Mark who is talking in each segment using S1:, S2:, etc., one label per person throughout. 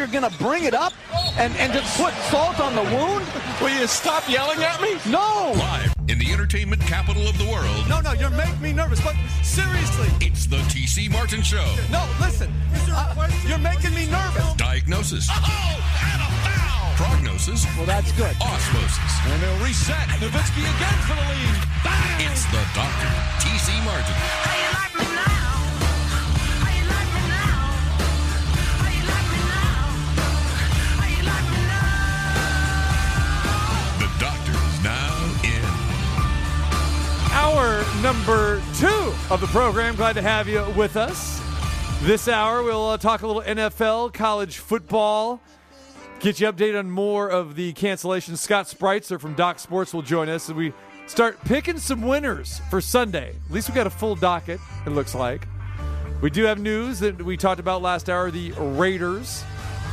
S1: you're going to bring it up and, and just put salt on the wound?
S2: Will you stop yelling at me?
S1: No.
S3: Live in the entertainment capital of the world.
S2: No, no, you're making me nervous. But seriously.
S3: It's the TC Martin Show.
S2: No, listen. Uh, you're making me nervous.
S3: Diagnosis.
S2: Oh, and a foul.
S3: Prognosis.
S1: Well, that's good.
S3: Osmosis.
S2: And they'll reset. Nowitzki again for the lead. Bang!
S3: It's the doctor, TC Martin.
S4: How
S5: Hour number two of the program. Glad to have you with us. This hour, we'll uh, talk a little NFL, college football, get you updated on more of the cancellations. Scott Spreitzer from Doc Sports will join us, and we start picking some winners for Sunday. At least we got a full docket, it looks like. We do have news that we talked about last hour the Raiders.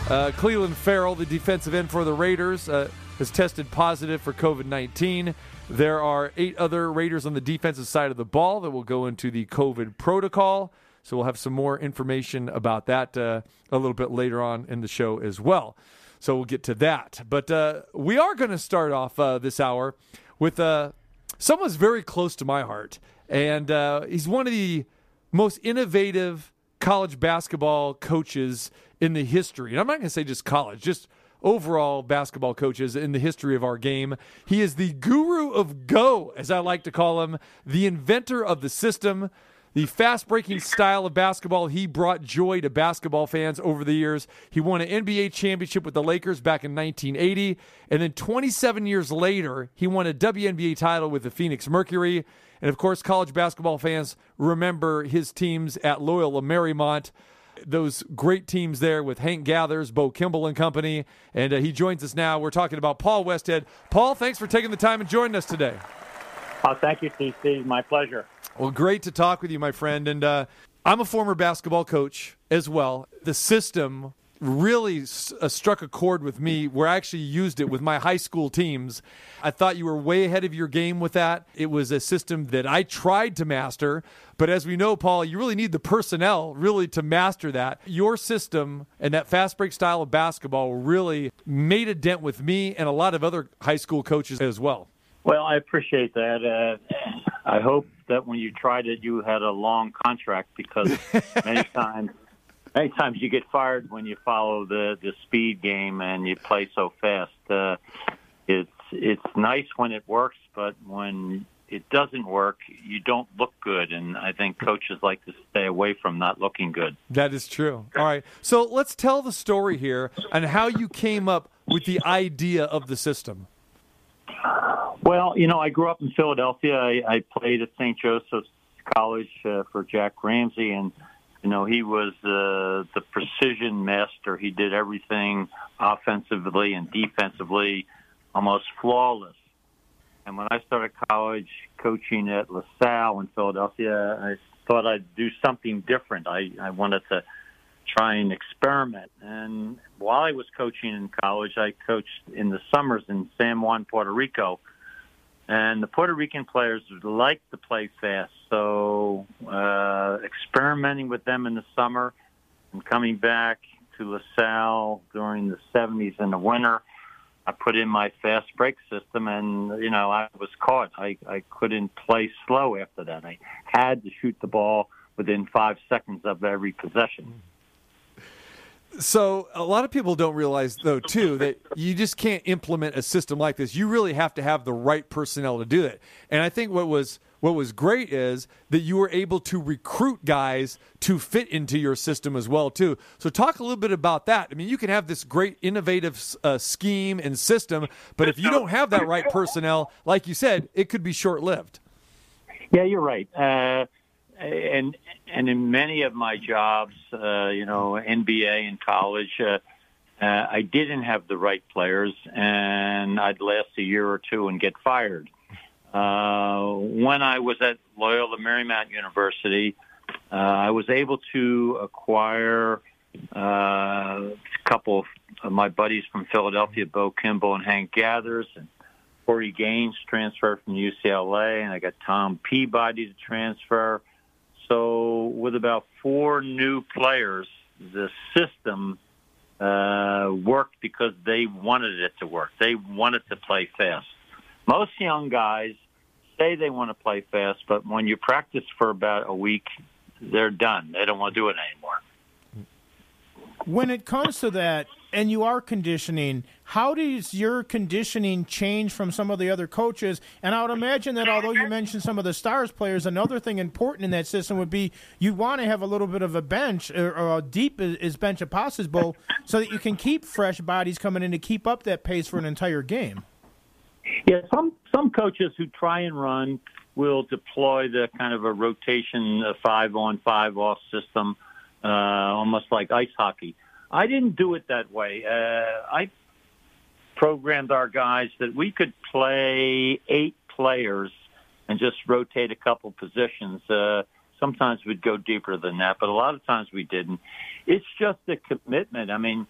S5: Uh, Clelin Ferrell, the defensive end for the Raiders, uh, has tested positive for COVID 19. There are eight other Raiders on the defensive side of the ball that will go into the COVID protocol. So we'll have some more information about that uh, a little bit later on in the show as well. So we'll get to that. But uh, we are going to start off uh, this hour with uh, someone's very close to my heart. And uh, he's one of the most innovative college basketball coaches in the history. And I'm not going to say just college, just overall basketball coaches in the history of our game. He is the guru of go, as I like to call him, the inventor of the system. The fast breaking style of basketball, he brought joy to basketball fans over the years. He won an NBA championship with the Lakers back in 1980. And then 27 years later, he won a WNBA title with the Phoenix Mercury. And of course, college basketball fans remember his teams at Loyola Marymount. Those great teams there with Hank Gathers, Bo Kimble, and company. And uh, he joins us now. We're talking about Paul Westhead. Paul, thanks for taking the time and joining us today.
S6: Oh, thank you, TC. My pleasure.
S5: Well, great to talk with you, my friend. And uh, I'm a former basketball coach as well. The system really s- uh, struck a chord with me where I actually used it with my high school teams. I thought you were way ahead of your game with that. It was a system that I tried to master. But as we know, Paul, you really need the personnel really to master that. Your system and that fast break style of basketball really made a dent with me and a lot of other high school coaches as well.
S6: Well, I appreciate that. Uh, I hope that when you tried it, you had a long contract because many times, many times you get fired when you follow the the speed game and you play so fast. Uh, it's it's nice when it works, but when it doesn't work, you don't look good, and I think coaches like to stay away from not looking good.
S5: That is true. All right. So let's tell the story here on how you came up with the idea of the system.
S6: Well, you know, I grew up in Philadelphia. I, I played at St. Joseph's College uh, for Jack Ramsay, and you know, he was uh, the precision master. He did everything offensively and defensively, almost flawless. And when I started college coaching at LaSalle in Philadelphia, I thought I'd do something different. I, I wanted to try and experiment. And while I was coaching in college, I coached in the summers in San Juan, Puerto Rico. And the Puerto Rican players like to play fast. So uh, experimenting with them in the summer and coming back to LaSalle during the 70s in the winter, I put in my fast break system, and you know I was caught. I I couldn't play slow after that. I had to shoot the ball within five seconds of every possession.
S5: So a lot of people don't realize though too that you just can't implement a system like this. You really have to have the right personnel to do it. And I think what was what was great is that you were able to recruit guys to fit into your system as well too. So talk a little bit about that. I mean, you can have this great innovative uh, scheme and system, but if you don't have that right personnel, like you said, it could be short lived.
S6: Yeah, you're right. Uh, and and in many of my jobs, uh, you know, NBA and college, uh, uh, I didn't have the right players, and I'd last a year or two and get fired. Uh, when I was at Loyola Marymount University, uh, I was able to acquire uh, a couple of my buddies from Philadelphia, Bo Kimble and Hank Gathers, and Corey Gaines transferred from UCLA, and I got Tom Peabody to transfer. So with about four new players, the system uh, worked because they wanted it to work. They wanted to play fast. Most young guys say they want to play fast, but when you practice for about a week, they're done. They don't want to do it anymore.
S7: When it comes to that, and you are conditioning, how does your conditioning change from some of the other coaches? And I would imagine that although you mentioned some of the stars players, another thing important in that system would be you want to have a little bit of a bench or, a deep as bench as possible so that you can keep fresh bodies coming in to keep up that pace for an entire game.
S6: Yeah, some some coaches who try and run will deploy the kind of a rotation, uh, five on, five off system, uh, almost like ice hockey. I didn't do it that way. Uh, I programmed our guys that we could play eight players and just rotate a couple positions. Uh, sometimes we'd go deeper than that, but a lot of times we didn't. It's just a commitment. I mean,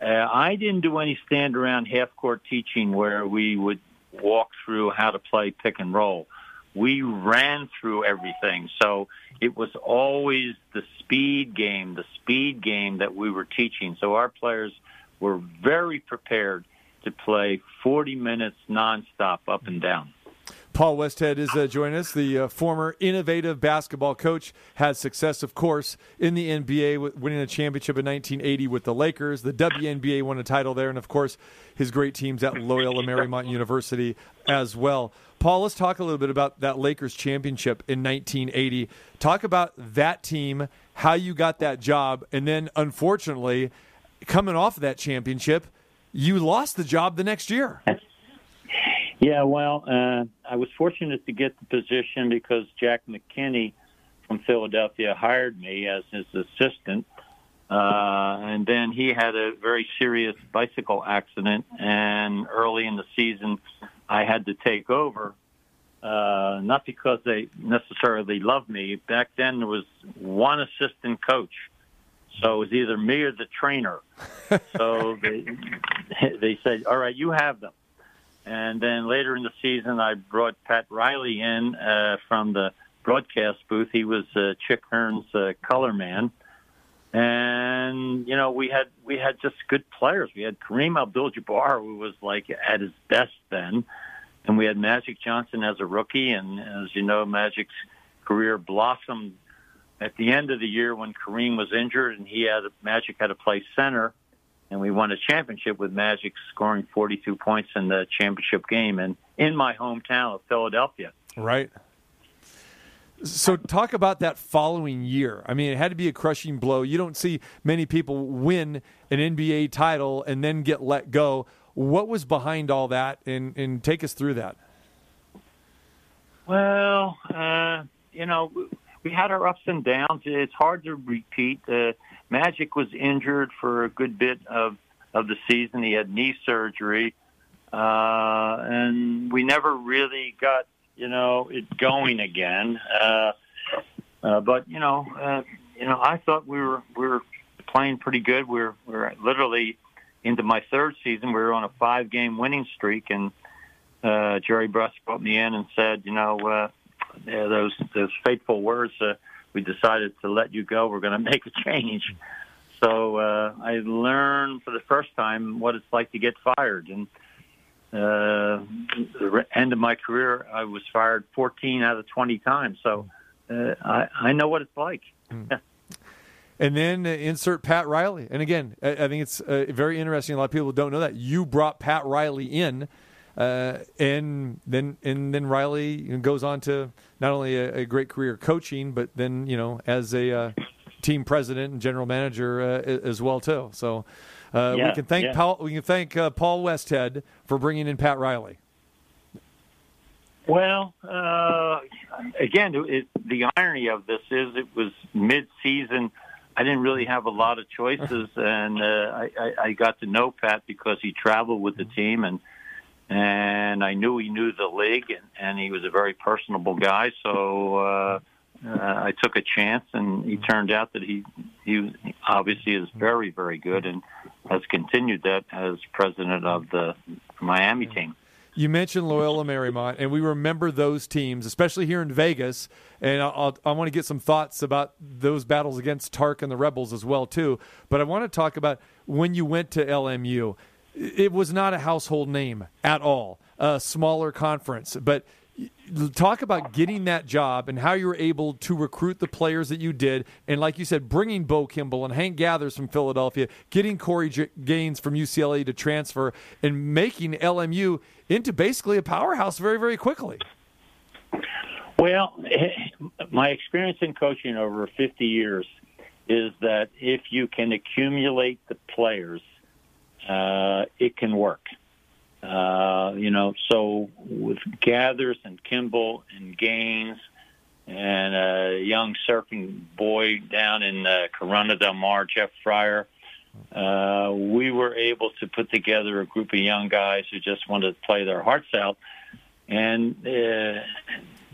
S6: uh, I didn't do any stand around half court teaching where we would walk through how to play pick and roll. We ran through everything. So it was always the speed game, the speed game that we were teaching. So our players were very prepared to play 40 minutes nonstop up and down.
S5: Paul Westhead is uh, joining us, the uh, former innovative basketball coach. Had success, of course, in the NBA, winning a championship in 1980 with the Lakers. The WNBA won a title there, and of course, his great teams at Loyola Marymount University as well. Paul, let's talk a little bit about that Lakers championship in 1980. Talk about that team, how you got that job, and then unfortunately, coming off of that championship, you lost the job the next year.
S6: Yeah, well, uh, I was fortunate to get the position because Jack McKinney from Philadelphia hired me as his assistant. Uh, and then he had a very serious bicycle accident, and early in the season, I had to take over. Uh, not because they necessarily loved me. Back then, there was one assistant coach, so it was either me or the trainer. so they they said, "All right, you have them." And then later in the season, I brought Pat Riley in uh, from the broadcast booth. He was uh, Chick Hearn's uh, color man, and you know we had we had just good players. We had Kareem Abdul-Jabbar, who was like at his best then, and we had Magic Johnson as a rookie. And as you know, Magic's career blossomed at the end of the year when Kareem was injured, and he had Magic had to play center and we won a championship with Magic scoring 42 points in the championship game and in my hometown of Philadelphia.
S5: Right. So talk about that following year. I mean, it had to be a crushing blow. You don't see many people win an NBA title and then get let go. What was behind all that, and, and take us through that?
S6: Well, uh, you know, we had our ups and downs. It's hard to repeat. Uh, Magic was injured for a good bit of of the season. He had knee surgery, uh, and we never really got you know it going again. Uh, uh, but you know, uh, you know, I thought we were we were playing pretty good. We we're we we're literally into my third season. We were on a five game winning streak, and uh, Jerry Buss brought me in and said, you know, uh, yeah, those those fateful words. Uh, we decided to let you go. We're going to make a change. So uh, I learned for the first time what it's like to get fired. And uh, the end of my career, I was fired 14 out of 20 times. So uh, I, I know what it's like.
S5: And then uh, insert Pat Riley. And again, I, I think it's uh, very interesting. A lot of people don't know that you brought Pat Riley in, uh, and then and then Riley goes on to not only a, a great career coaching, but then you know as a uh, team president and general manager uh, as well too. So uh, we can thank
S6: yeah.
S5: Paul. We can thank uh, Paul Westhead for bringing in Pat Riley.
S6: Well, uh, again, it, the irony of this is it was mid-season. I didn't really have a lot of choices, and uh, I, I, I got to know Pat because he traveled with the team, and and I knew he knew the league, and, and he was a very personable guy. So uh, uh, I took a chance, and he turned out that he he obviously is very very good, and has continued that as president of the Miami team.
S5: You mentioned Loyola Marymount, and we remember those teams, especially here in Vegas. And I'll, I'll, I want to get some thoughts about those battles against Tark and the Rebels as well too. But I want to talk about when you went to LMU. It was not a household name at all, a smaller conference. But talk about getting that job and how you were able to recruit the players that you did. And like you said, bringing Bo Kimble and Hank Gathers from Philadelphia, getting Corey Gaines from UCLA to transfer, and making LMU into basically a powerhouse very, very quickly.
S6: Well, my experience in coaching over 50 years is that if you can accumulate the players, uh, it can work. Uh, you know, so with Gathers and Kimble and Gaines and a young surfing boy down in uh, Corona del Mar, Jeff Fryer, uh, we were able to put together a group of young guys who just wanted to play their hearts out. And uh,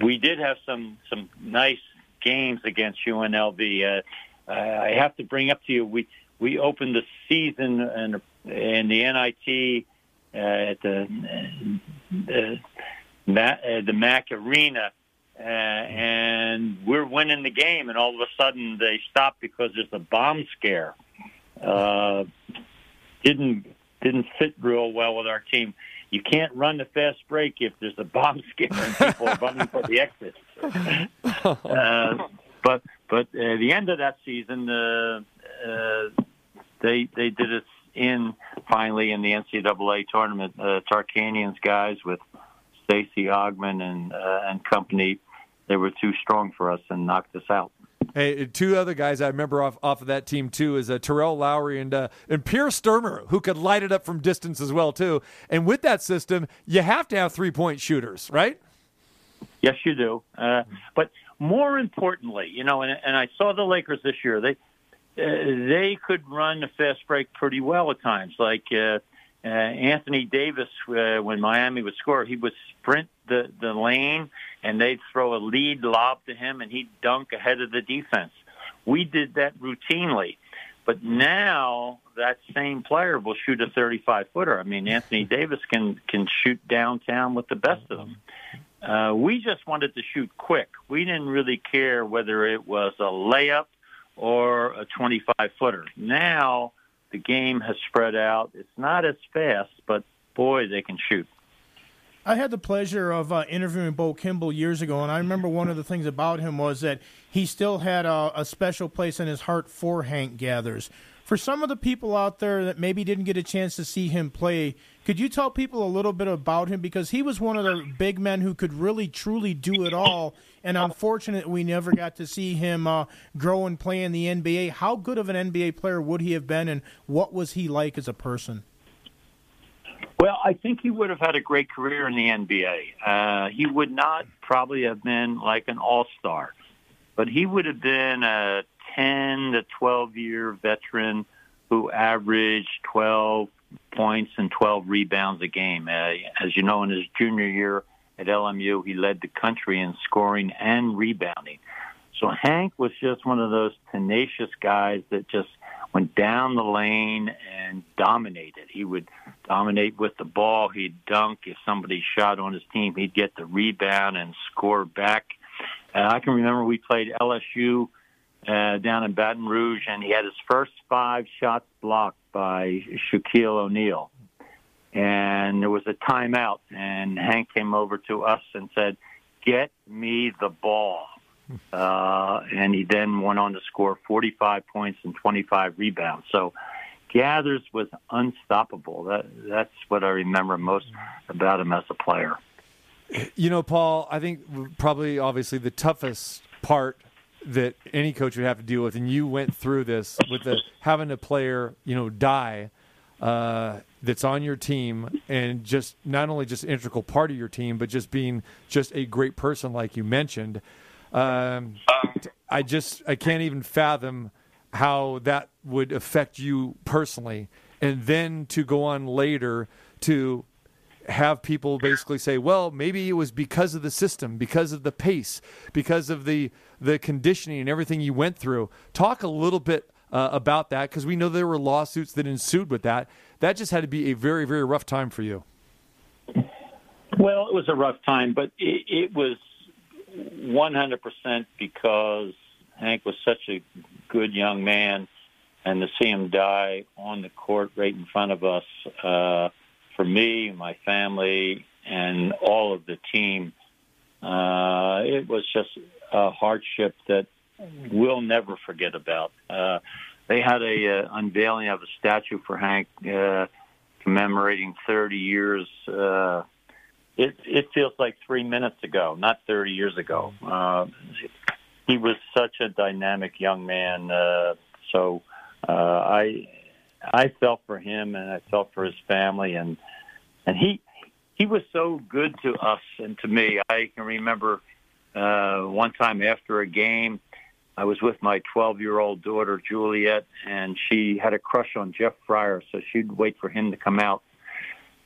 S6: we did have some some nice games against UNLV. Uh, I have to bring up to you we we opened the season in in the NIT uh, at the the, uh, the Mac Arena. Uh, and we're winning the game, and all of a sudden they stop because there's a bomb scare. Uh, didn't didn't fit real well with our team. You can't run the fast break if there's a bomb scare and people are running for the exit. uh, but but uh, the end of that season, uh, uh, they they did us in finally in the NCAA tournament. Uh, Tarkanian's guys with Stacey Augmon and uh, and company, they were too strong for us and knocked us out.
S5: Hey, two other guys I remember off, off of that team too is uh, Terrell Lowery and uh, and Per Stumer, who could light it up from distance as well too. And with that system, you have to have three point shooters, right?
S6: Yes, you do. Uh, but more importantly, you know, and, and I saw the Lakers this year. They uh, they could run the fast break pretty well at times. Like uh, uh, Anthony Davis, uh, when Miami would score, he would sprint the the lane, and they'd throw a lead lob to him, and he'd dunk ahead of the defense. We did that routinely. But now that same player will shoot a 35 footer. I mean, Anthony Davis can can shoot downtown with the best of them. Uh, we just wanted to shoot quick. We didn't really care whether it was a layup or a 25 footer. Now the game has spread out. It's not as fast, but boy, they can shoot.
S7: I had the pleasure of uh, interviewing Bo Kimble years ago, and I remember one of the things about him was that he still had a, a special place in his heart for Hank Gathers. For some of the people out there that maybe didn't get a chance to see him play, could you tell people a little bit about him? Because he was one of the big men who could really, truly do it all. And unfortunately, we never got to see him uh, grow and play in the NBA. How good of an NBA player would he have been, and what was he like as a person?
S6: Well, I think he would have had a great career in the NBA. Uh, he would not probably have been like an all star, but he would have been a 10 to 12 year veteran who averaged 12 points and 12 rebounds a game. Uh, as you know, in his junior year at LMU, he led the country in scoring and rebounding. So Hank was just one of those tenacious guys that just went down the lane and dominated. He would dominate with the ball. He'd dunk. If somebody shot on his team, he'd get the rebound and score back. Uh, I can remember we played LSU uh, down in Baton Rouge, and he had his first five shots blocked by Shaquille O'Neal. And there was a timeout, and Hank came over to us and said, "Get me the ball." Uh, and he then went on to score 45 points and 25 rebounds. So Gathers was unstoppable. That, that's what I remember most about him as a player.
S5: You know, Paul, I think probably obviously the toughest part that any coach would have to deal with, and you went through this with the having a player, you know, die uh, that's on your team, and just not only just an integral part of your team, but just being just a great person, like you mentioned. Um, I just I can't even fathom how that would affect you personally, and then to go on later to have people basically say, well, maybe it was because of the system, because of the pace, because of the the conditioning and everything you went through. Talk a little bit uh, about that because we know there were lawsuits that ensued with that. That just had to be a very very rough time for you.
S6: Well, it was a rough time, but it, it was 100% because Hank was such a good young man. and to see him die on the court right in front of us, uh, for me, my family, and all of the team, uh, it was just a hardship that we'll never forget about. Uh, they had a uh, unveiling of a statue for Hank uh, commemorating 30 years. Uh, it it feels like three minutes ago, not 30 years ago. Uh, he was such a dynamic young man. Uh, so uh, I I felt for him and I felt for his family and and he he was so good to us and to me. I can remember uh, one time after a game, I was with my 12 year old daughter Juliet, and she had a crush on Jeff Fryer, so she'd wait for him to come out.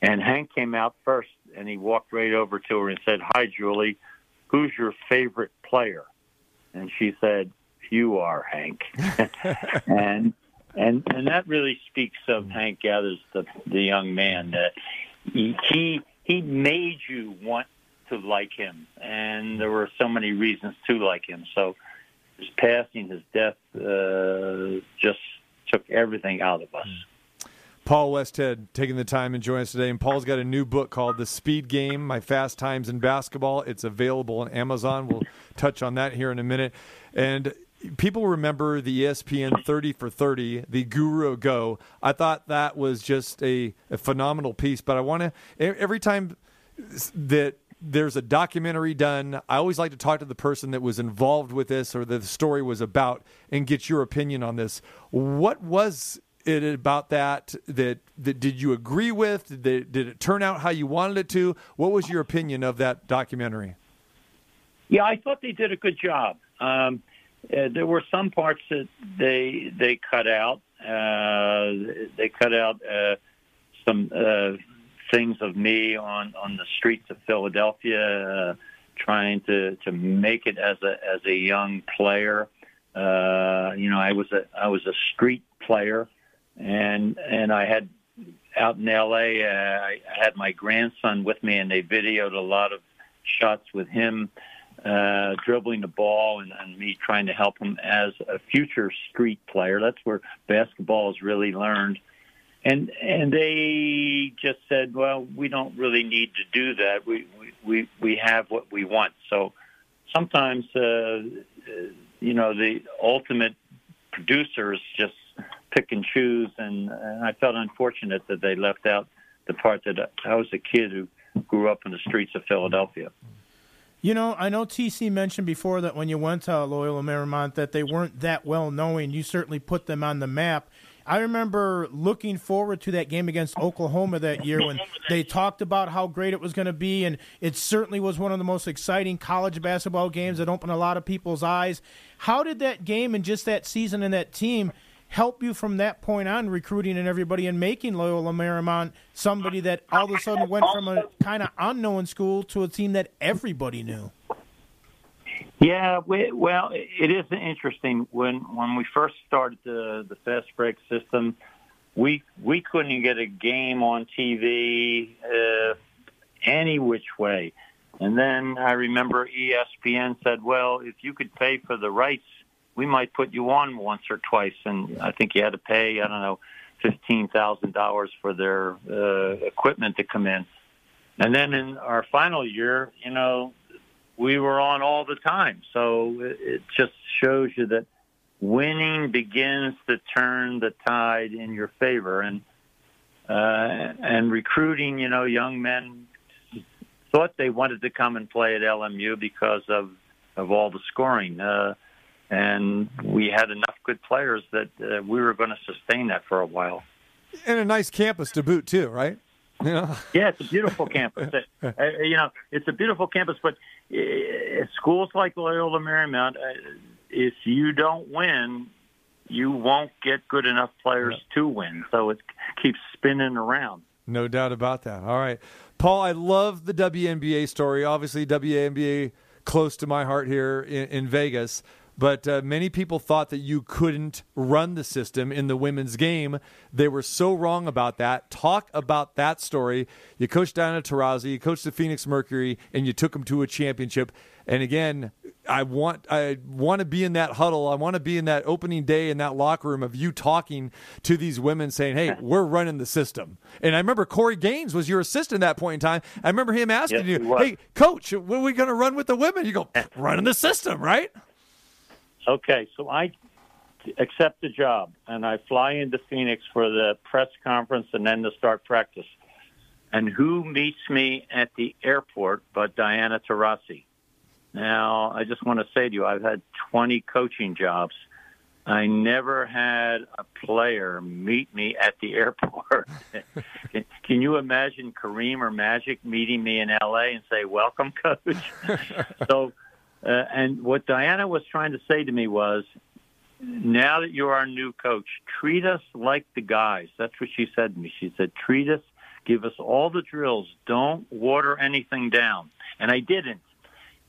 S6: And Hank came out first, and he walked right over to her and said, "Hi, Julie, who's your favorite player?" And she said, "You are Hank." and and and that really speaks of Hank Gathers, the the young man that he he he made you want to like him, and there were so many reasons to like him. So his passing, his death, uh, just took everything out of us.
S5: Paul Westhead taking the time and joining us today. And Paul's got a new book called The Speed Game My Fast Times in Basketball. It's available on Amazon. We'll touch on that here in a minute. And people remember the ESPN 30 for 30, the Guru Go. I thought that was just a, a phenomenal piece. But I want to, every time that there's a documentary done. I always like to talk to the person that was involved with this or the story was about and get your opinion on this. What was it about that that, that did you agree with? Did, it- did it turn out how you wanted it to? What was your opinion of that documentary?
S6: Yeah, I thought they did a good job. Um, uh, there were some parts that they they cut out. Uh, they cut out uh, some uh, things of me on on the streets of Philadelphia, uh, trying to to make it as a as a young player. Uh, you know, I was a I was a street player, and and I had out in L.A. Uh, I had my grandson with me, and they videoed a lot of shots with him uh, dribbling the ball and, and me trying to help him as a future street player. That's where basketball is really learned. And and they just said, well, we don't really need to do that. We we we, have what we want. So sometimes, uh, uh, you know, the ultimate producers just pick and choose, and, and I felt unfortunate that they left out the part that I was a kid who grew up in the streets of Philadelphia.
S7: You know, I know TC mentioned before that when you went to Loyola Marymount that they weren't that well known. You certainly put them on the map. I remember looking forward to that game against Oklahoma that year when they talked about how great it was going to be, and it certainly was one of the most exciting college basketball games that opened a lot of people's eyes. How did that game and just that season and that team help you from that point on, recruiting and everybody, and making Loyola Marymount somebody that all of a sudden went from a kind of unknown school to a team that everybody knew?
S6: Yeah, we, well, it is interesting. When when we first started the the fast break system, we we couldn't get a game on TV uh, any which way. And then I remember ESPN said, "Well, if you could pay for the rights, we might put you on once or twice." And I think you had to pay I don't know fifteen thousand dollars for their uh, equipment to come in. And then in our final year, you know, we were on all the time. So it just shows you that winning begins to turn the tide in your favor. And uh, and recruiting, you know, young men thought they wanted to come and play at LMU because of of all the scoring. Uh, and we had enough good players that uh, we were going to sustain that for a while.
S5: And a nice campus to boot, too, right? Know?
S6: Yeah, it's a beautiful campus. Uh, uh, you know, it's a beautiful campus, but uh, schools like Loyola Marymount, uh, if you don't win, you won't get good enough players to win. So it keeps spinning around.
S5: No doubt about that. All right. Paul, I love the WNBA story. Obviously, WNBA close to my heart here in, in Vegas. But uh, many people thought that you couldn't run the system in the women's game. They were so wrong about that. Talk about that story. You coached Diana Taurasi, you coached the Phoenix Mercury, and you took them to a championship. And again, I want I want to be in that huddle. I want to be in that opening day in that locker room of you talking to these women, saying, "Hey, we're running the system." And I remember Corey Gaines was your assistant at that point in time. I remember him asking
S6: Yes,
S5: you,
S6: he
S5: "Hey, coach, when are we going to run with the women?" You go, "Running the system, right?"
S6: Okay, so I accept the job and I fly into Phoenix for the press conference and then to start practice. And who meets me at the airport but Diana Taurasi? Now, I just want to say to you, I've had 20 coaching jobs. I never had a player meet me at the airport. can, can you imagine Kareem or Magic meeting me in LA and say, "Welcome, coach"? so, uh, and what Diana was trying to say to me was, now that you're our new coach, treat us like the guys. That's what she said to me. She said, treat us, give us all the drills. Don't water anything down. And I didn't.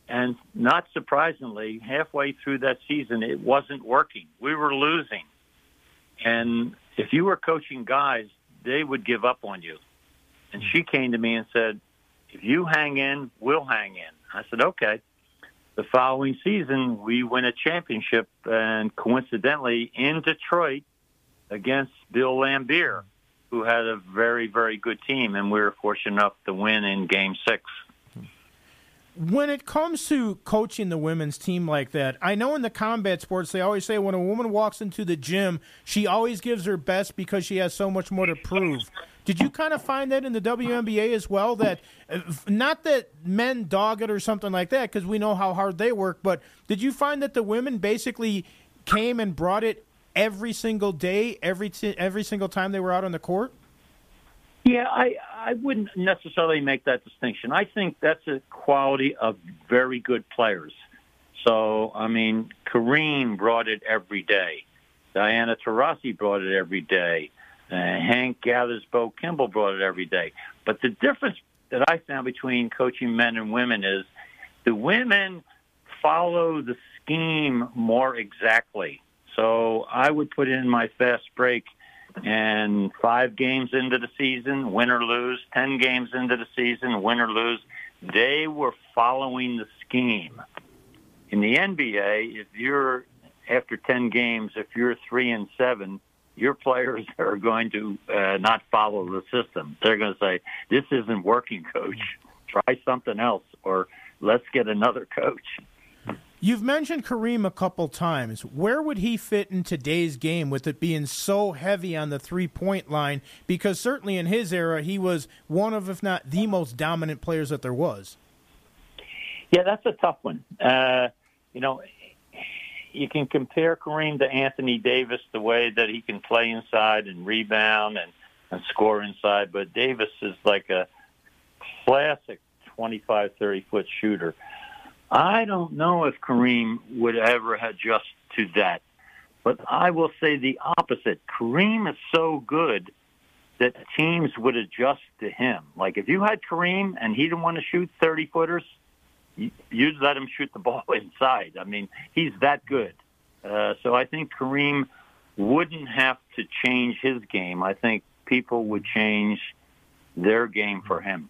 S6: And not surprisingly, halfway through that season, it wasn't working. We were losing. And if you were coaching guys, they would give up on you. And she came to me and said, if you hang in, we'll hang in. I said, okay the following season, we win a championship, and coincidentally, in Detroit against Bill Laimbeer, who had a very, very good team, and we were fortunate enough to win in Game Six.
S7: When it comes to coaching the women's team like that, I know in the combat sports they always say when a woman walks into the gym, she always gives her best because she has so much more to prove. Did you kind of find that in the WNBA as well? That uh, not that men dog it or something like that, because we know how hard they work. But did you find that the women basically came and brought it every single day, every t- every single time they were out on the court?
S6: Yeah, I I wouldn't necessarily make that distinction. I think that's a quality of very good players. So, I mean, Kareem brought it every day. Diana Taurasi brought it every day. Uh, Hank Gathers Bo Kimble brought it every day. But the difference that I found between coaching men and women is the women follow the scheme more exactly. So I would put in my fast break and five games into the season, win or lose, ten games into the season, win or lose, they were following the scheme. In the NBA, if you're after ten games, if you're three and seven, your players are going to uh, not follow the system. They're going to say, "This isn't working, coach. Try something else, or let's get another coach."
S7: You've mentioned Kareem a couple times. Where would he fit in today's game with it being so heavy on the three point line? Because certainly in his era, he was one of, if not the most dominant players that there was.
S6: Yeah, that's a tough one. Uh, you know, you can compare Kareem to Anthony Davis the way that he can play inside and rebound and, and score inside, but Davis is like a classic 25, 30 foot shooter. I don't know if Kareem would ever adjust to that, but I will say the opposite. Kareem is so good that teams would adjust to him. Like if you had Kareem and he didn't want to shoot 30 footers, you- you'd let him shoot the ball inside. I mean, he's that good. Uh, so I think Kareem wouldn't have to change his game. I think people would change their game for him.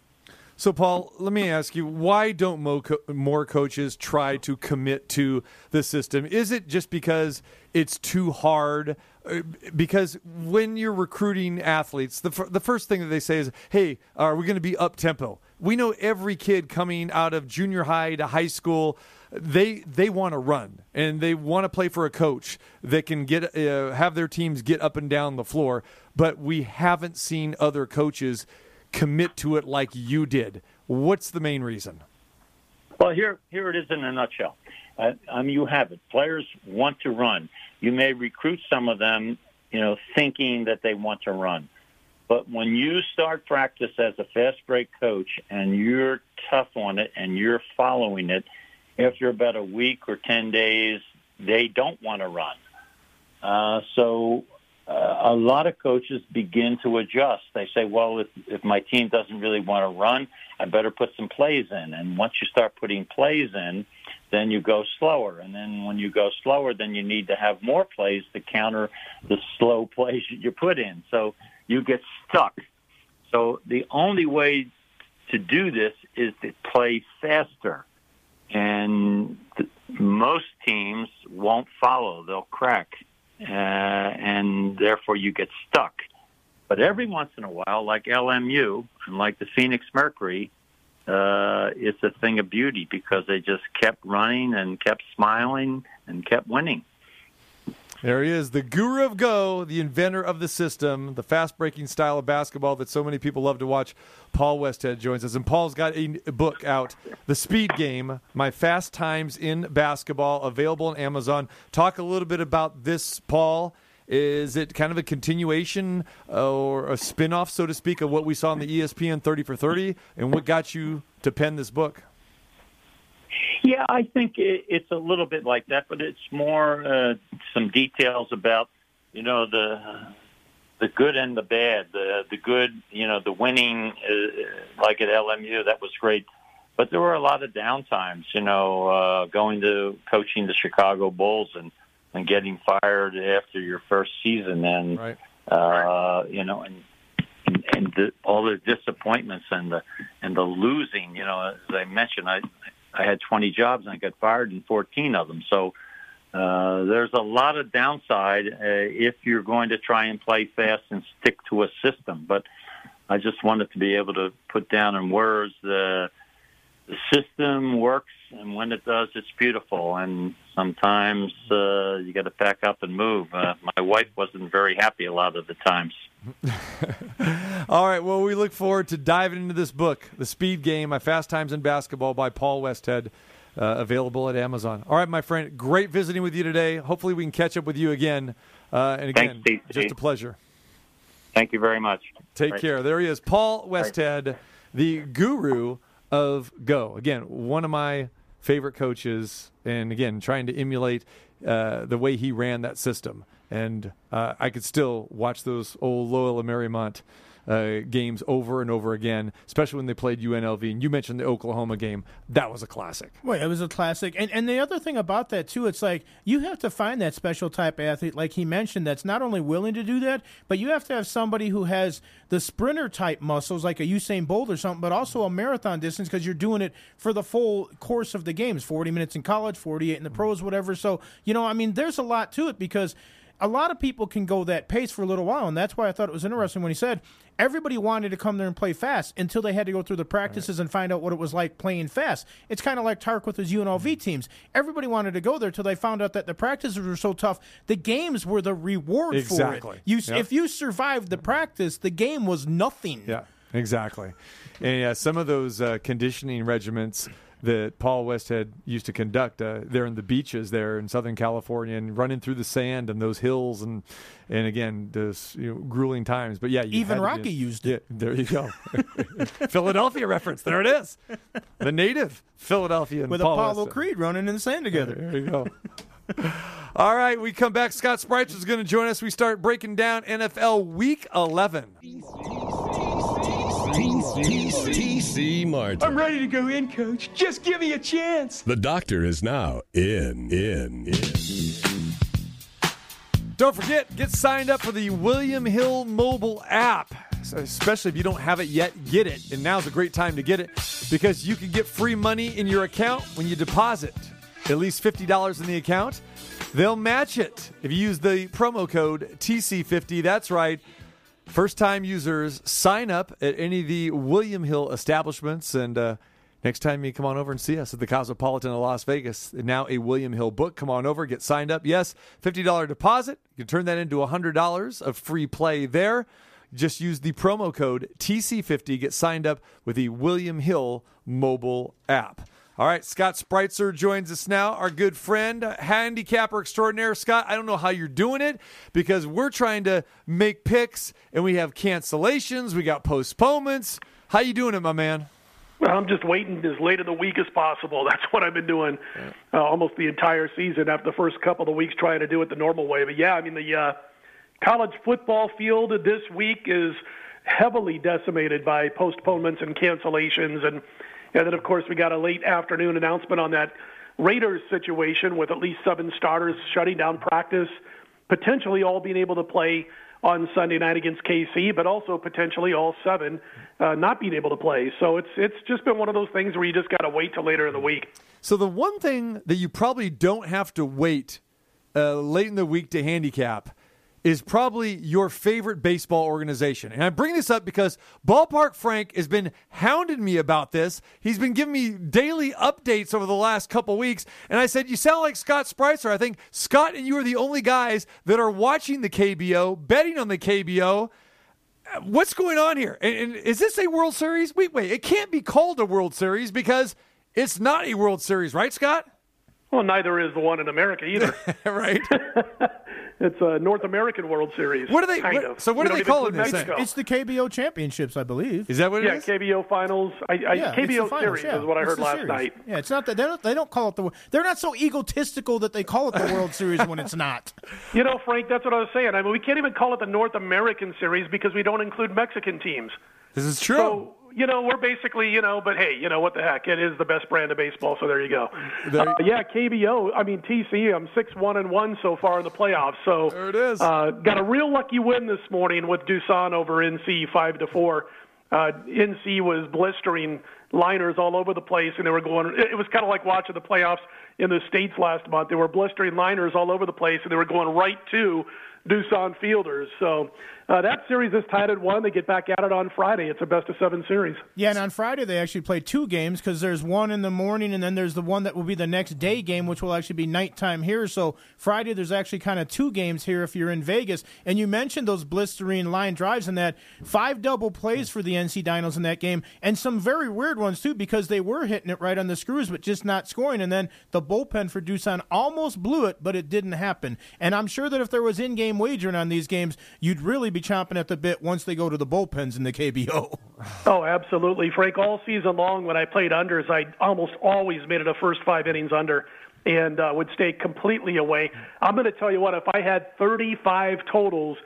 S5: So, Paul, let me ask you: Why don't more coaches try to commit to the system? Is it just because it's too hard? Uh, Because when you're recruiting athletes, the fir- the first thing that they say is, "Hey, are we going to be up tempo?" We know every kid coming out of junior high to high school, they they want to run and they want to play for a coach that can get uh, have their teams get up and down the floor. But we haven't seen other coaches commit to it like you did. What's the main reason?
S6: Well, here here it is in a nutshell. Uh, mean, you have it. Players want to run. You may recruit some of them, you know, thinking that they want to run. But when you start practice as a fast break coach and you're tough on it and you're following it, after about a week or 10 days, they don't want to run. Uh, so uh, a lot of coaches begin to adjust. They say, well, if, if my team doesn't really want to run, I better put some plays in. And once you start putting plays in, then you go slower. And then when you go slower, then you need to have more plays to counter the slow plays that you put in. So you get stuck. So the only way to do this is to play faster. And most teams won't follow; they'll crack, and therefore you get stuck. But every once in a while, like LMU and like the Phoenix Mercury, uh, it's a thing of beauty because they just kept running and kept smiling and kept winning.
S5: There he is, the guru of Go, the inventor of the system, the fast breaking style of basketball that so many people love to watch. Paul Westhead joins us. And Paul's got a book out, The Speed Game My Fast Times in Basketball, available on Amazon. Talk a little bit about this, Paul. Is it kind of a continuation or a spin off, so to speak, of what we saw in the ESPN 30 for 30? And what got you to pen this book?
S6: Yeah, I think it, it's a little bit like that, but it's more uh, some details about you know the the good and the bad. The the good, you know, the winning, uh, like at LMU, that was great. But there were a lot of downtimes, you know, uh, going to coaching the Chicago Bulls and and getting fired after your first season, and
S5: Right.
S6: uh, you know, and and, and the, all the disappointments and the and the losing. You know, as I mentioned, I I had 20 jobs and I got fired in 14 of them. So uh, there's a lot of downside uh, if you're going to try and play fast and stick to a system. But I just wanted to be able to put down in words the the system works, and when it does, it's beautiful. And sometimes uh, you got to pack up and move. Uh, my wife wasn't very happy a lot of the times.
S5: All right. Well, we look forward to diving into this book, The Speed Game My Fast Times in Basketball by Paul Westhead, uh, available at Amazon. All right, my friend. Great visiting with you today. Hopefully, we can catch up with you again. Uh, and again,
S6: Thanks,
S5: just a pleasure.
S6: Thank you very much.
S5: Take
S6: Right.
S5: care. There he is, Paul Westhead, the guru of Go. Again, one of my favorite coaches, and again, trying to emulate uh, the way he ran that system. And uh, I could still watch those old Loyola Marymount uh, games over and over again, especially when they played UNLV. And you mentioned the Oklahoma game; that was a classic.
S7: Well, it was a classic. And and the other thing about that too, it's like you have to find that special type athlete, like he mentioned, that's not only willing to do that, but you have to have somebody who has the sprinter type muscles, like a Usain Bolt or something, but also a marathon distance because you're doing it for the full course of the games, 40 minutes in college, 48 in the pros, whatever. So you know, I mean, there's a lot to it because a lot of people can go that pace for a little while, and that's why I thought it was interesting when he said everybody wanted to come there and play fast until they had to go through the practices and find out what it was like playing fast. It's kind of like Tark with his UNLV teams. Everybody wanted to go there till they found out that the practices were so tough. The games were the reward
S5: Exactly.
S7: for it. You,
S5: Yep.
S7: If you survived the practice, the game was nothing.
S5: Yeah, exactly. And yeah, some of those uh, conditioning regiments that Paul Westhead used to conduct uh, there in the beaches there in Southern California and running through the sand and those hills and and again those you know, grueling times. But yeah, you
S7: Even Rocky
S5: be-
S7: used
S5: Yeah, there you go. Philadelphia reference. There it is. The native Philadelphia
S7: With
S5: Paul
S7: Apollo
S5: Westhead.
S7: Creed running in the sand together.
S5: There you go. All right, we come back. Scott Spreitzer is going to join us. We start breaking down NFL Week 11.
S3: TC Martin.
S1: I'm ready to go in, coach. Just give me a chance.
S3: The doctor is now in, in, in.
S5: Don't forget, get signed up for the William Hill mobile app. So especially if you don't have it yet, get it. And now's a great time to get it because you can get free money in your account when you deposit at least $50 in the account. They'll match it if you use the promo code TC50. That's right. First time users sign up at any of the William Hill establishments. And uh, next time you come on over and see us at the Cosmopolitan of Las Vegas, now a William Hill book, come on over, get signed up. Yes, $50 deposit. You can turn that into $100 of free play there. Just use the promo code TC50, get signed up with the William Hill mobile app. All right, Scott Spreitzer joins us now, our good friend, handicapper extraordinaire. Scott, I don't know how you're doing it because we're trying to make picks and we have cancellations, we got postponements. How you doing it, my man?
S8: Well, I'm just waiting as late in the week as possible. That's what I've been doing uh, almost the entire season. After the first couple of weeks, trying to do it the normal way. But yeah, I mean the uh, college football field this week is heavily decimated by postponements and cancellations, and and then of course we got a late afternoon announcement on that Raiders situation with at least seven starters shutting down practice, potentially all being able to play on Sunday night against KC, but also potentially all seven uh, not being able to play. So it's it's just been one of those things where you just got to wait till later in the week.
S5: So the one thing that you probably don't have to wait uh, late in the week to handicap is probably your favorite baseball organization. And I bring this up because Ballpark Frank has been hounding me about this. He's been giving me daily updates over the last couple weeks. And I said, You sound like Scott Spreitzer. I think Scott and you are the only guys that are watching the KBO, betting on the KBO. What's going on here? And, and is this a World Series? Wait, wait. It can't be called a World Series because it's not a World Series, right, Scott?
S8: Well, neither is the one in America either.
S5: right.
S8: it's a North American World Series.
S5: What are they-
S8: Kind
S5: what-
S8: of.
S5: so what
S8: We
S5: are
S8: don't
S5: they
S8: even
S5: calling this?
S8: Mexico.
S7: It's the KBO championships, I believe.
S5: Is that what it
S8: yeah,
S5: is?
S8: KBO finals. I, I,
S7: Yeah, it's
S8: KBO
S7: finals,
S8: series
S7: yeah.
S8: is what I
S7: It's
S8: heard last
S7: series.
S8: night.
S7: Yeah, it's not that they don't, they don't call it the. They're not so egotistical that they call it the World Series when it's not.
S8: You know, Frank, that's what I was saying. I mean, we can't even call it the North American series because we don't include Mexican teams.
S5: This is true.
S8: So, you know, we're basically, you know, but hey, you know what the heck? It is the best brand of baseball, so there you go.
S5: There-
S8: Uh, yeah, KBO. I mean, TC. I'm six one and one so far in the playoffs. So
S5: There it is.
S8: Uh, got a real lucky win this morning with Doosan over NC five to four. Uh, NC was blistering liners all over the place, and they were going. It it was kind of like watching the playoffs in the states last month. They were blistering liners all over the place, and they were going right to Doosan fielders. So uh, that series is tied at one. They get back at it on Friday. It's a best of seven series.
S7: Yeah, and on Friday they actually play two games because there's one in the morning and then there's the one that will be the next day game, which will actually be nighttime here. So Friday there's actually kind of two games here if you're in Vegas. And you mentioned those blistering line drives and that five double plays for the NC Dinos in that game, and some very weird ones too because they were hitting it right on the screws but just not scoring. And then the bullpen for Doosan almost blew it, but it didn't happen. And I'm sure that if there was in-game wagering on these games, you'd really be chomping at the bit once they go to the bullpens in the KBO.
S8: Oh, absolutely, Frank. All season long, when I played unders, I almost always made it a first five innings under, and uh, would stay completely away. I'm going to tell you what: if I had 35 totals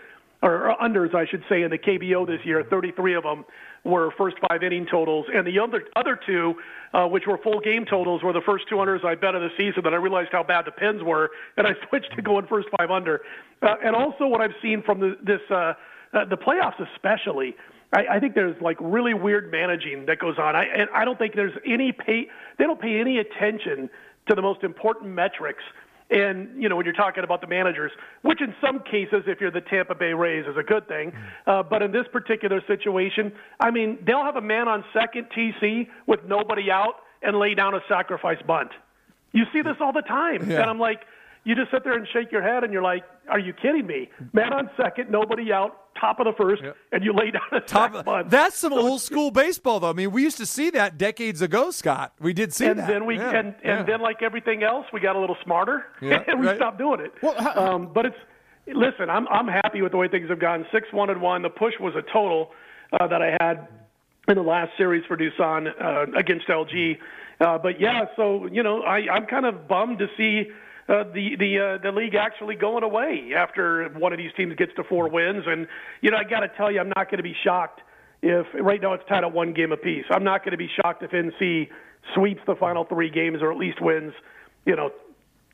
S8: or, unders, I should say, in the KBO this year, 33 of them were first five inning totals, and the other other two, uh, which were full game totals, were the first two unders I bet of the season. Then I realized how bad the pins were, and I switched to going first five under. Uh, and also, what I've seen from the, this uh, uh, the playoffs, especially. I, I think there's like really weird managing that goes on. I and I don't think there's any pay. They don't pay any attention to the most important metrics. And you know when you're talking about the managers, which in some cases, if you're the Tampa Bay Rays, is a good thing. Uh, but in this particular situation, I mean, they'll have a man on second TC with nobody out and lay down a sacrifice bunt. You see this all the time, and I'm like, you just sit there and shake your head, and you're like, "Are you kidding me?" Man on second, nobody out, top of the first, and you lay down a
S5: Top,
S8: sac bunt.
S5: that's some old school baseball, though. I mean, we used to see that decades ago, Scott. We did see
S8: and
S5: that.
S8: then we
S5: Yeah,
S8: and,
S5: yeah.
S8: then like everything else, we got a little smarter
S5: Yeah,
S8: and we
S5: right.
S8: stopped doing it.
S7: Well, how-
S8: um, but it's listen, I'm I'm happy with the way things have gone. Six one and one. The push was a total uh, that I had in the last series for Doosan uh, against LG. Uh, but yeah, so you know, I, I'm kind of bummed to see. Uh, the the uh, the league actually going away after one of these teams gets to four wins, and you know I got to tell you, I'm not going to be shocked if right now it's tied at one game apiece. I'm not going to be shocked if NC sweeps the final three games or at least wins, you know,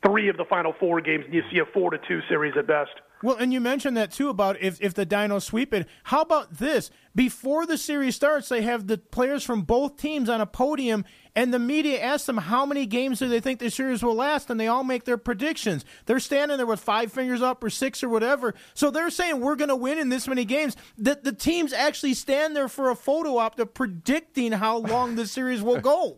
S8: three of the final four games, and you see a four to two series at best.
S7: Well, and you mentioned that too about if, if the Dinos sweep it. How about this? Before the series starts, they have the players from both teams on a podium, and the media asks them how many games do they think the series will last, and they all make their predictions. They're standing there with five fingers up or six or whatever. So they're saying we're going to win in this many games. The, the teams actually stand there for a photo op to predicting how long the series will go.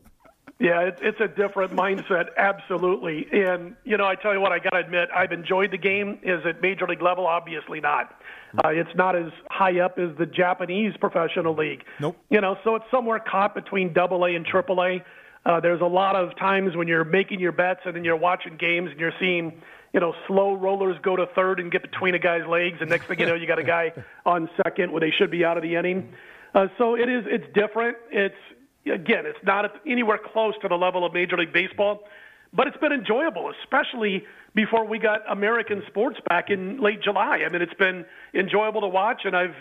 S8: Yeah, it's it's a different mindset, absolutely. And you know, I tell you what, I got to admit, I've enjoyed the game. Is at major league level? Obviously not. Uh, it's not as high up as the Japanese professional league.
S7: Nope.
S8: You know, so it's somewhere caught between Double A and Triple A. Uh, there's a lot of times when you're making your bets and then you're watching games and you're seeing, you know, slow rollers go to third and get between a guy's legs, and next thing you know, you got a guy on second where they should be out of the inning. Uh, so it is. It's different. It's again, it's not anywhere close to the level of Major League Baseball, but it's been enjoyable, especially before we got American sports back in late July. I mean, it's been enjoyable to watch, and I've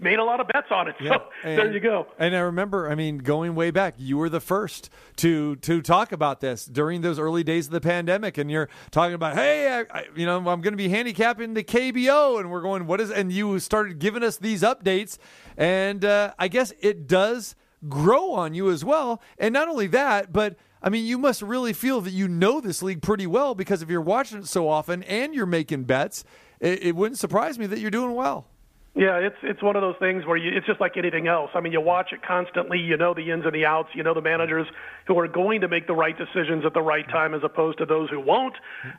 S8: made a lot of bets on it. So there
S5: And-
S8: you go.
S5: And I remember, I mean, going way back, you were the first to to talk about this during those early days of the pandemic, and you're talking about, hey, I, I, you know, I'm going to be handicapping the KBO, and we're going, what is? And you started giving us these updates, and uh, I guess it does grow on you as well. And not only that, but I mean, you must really feel that you know this league pretty well because if you're watching it so often and you're making bets, it, it wouldn't surprise me that you're doing well.
S8: Yeah, it's it's one of those things where you, it's just like anything else. I mean, you watch it constantly. You know the ins and the outs. You know the managers who are going to make the right decisions at the right time, as opposed to those who won't.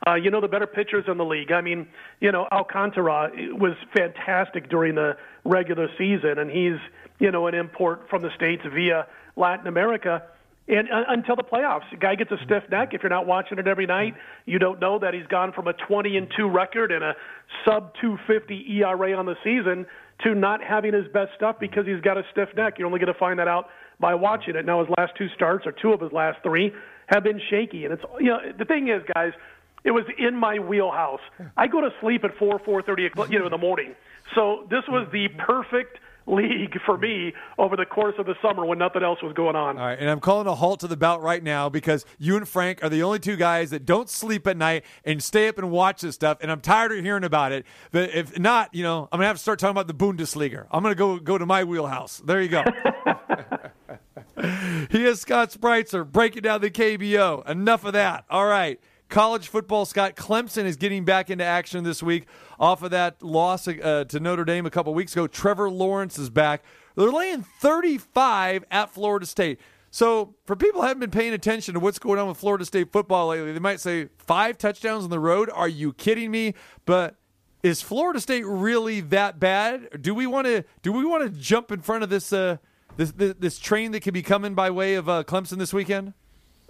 S8: Uh, you know the better pitchers in the league. I mean, you know Alcantara was fantastic during the regular season, and he's you know an import from the states via Latin America. And uh, until the playoffs, the guy gets a stiff neck. If you're not watching it every night, you don't know that he's gone from a 20 and 2 record and a sub 250 ERA on the season to not having his best stuff because he's got a stiff neck. You're only going to find that out by watching it. Now his last two starts, or two of his last three, have been shaky. And it's you know the thing is, guys, it was in my wheelhouse. I go to sleep at 4 4:30 you know, in the morning. So this was the perfect league for me over the course of the summer when nothing else was going on.
S5: All right, and I'm calling a halt to the bout right now because you and Frank are the only two guys that don't sleep at night and stay up and watch this stuff, and I'm tired of hearing about it. But if not, you know, I'm gonna have to start talking about the Bundesliga. I'm gonna go go to my wheelhouse. There you go. he is Scott Spreitzer breaking down the KBO. Enough of that. All right. College football, Scott Clemson is getting back into action this week off of that loss uh, to Notre Dame a couple weeks ago. Trevor Lawrence is back. They're laying 35 at Florida State. So, for people who haven't been paying attention to what's going on with Florida State football lately, they might say five touchdowns on the road. Are you kidding me? But is Florida State really that bad? Do we want to do we want to jump in front of this uh, this, this this train that could be coming by way of uh, Clemson this weekend?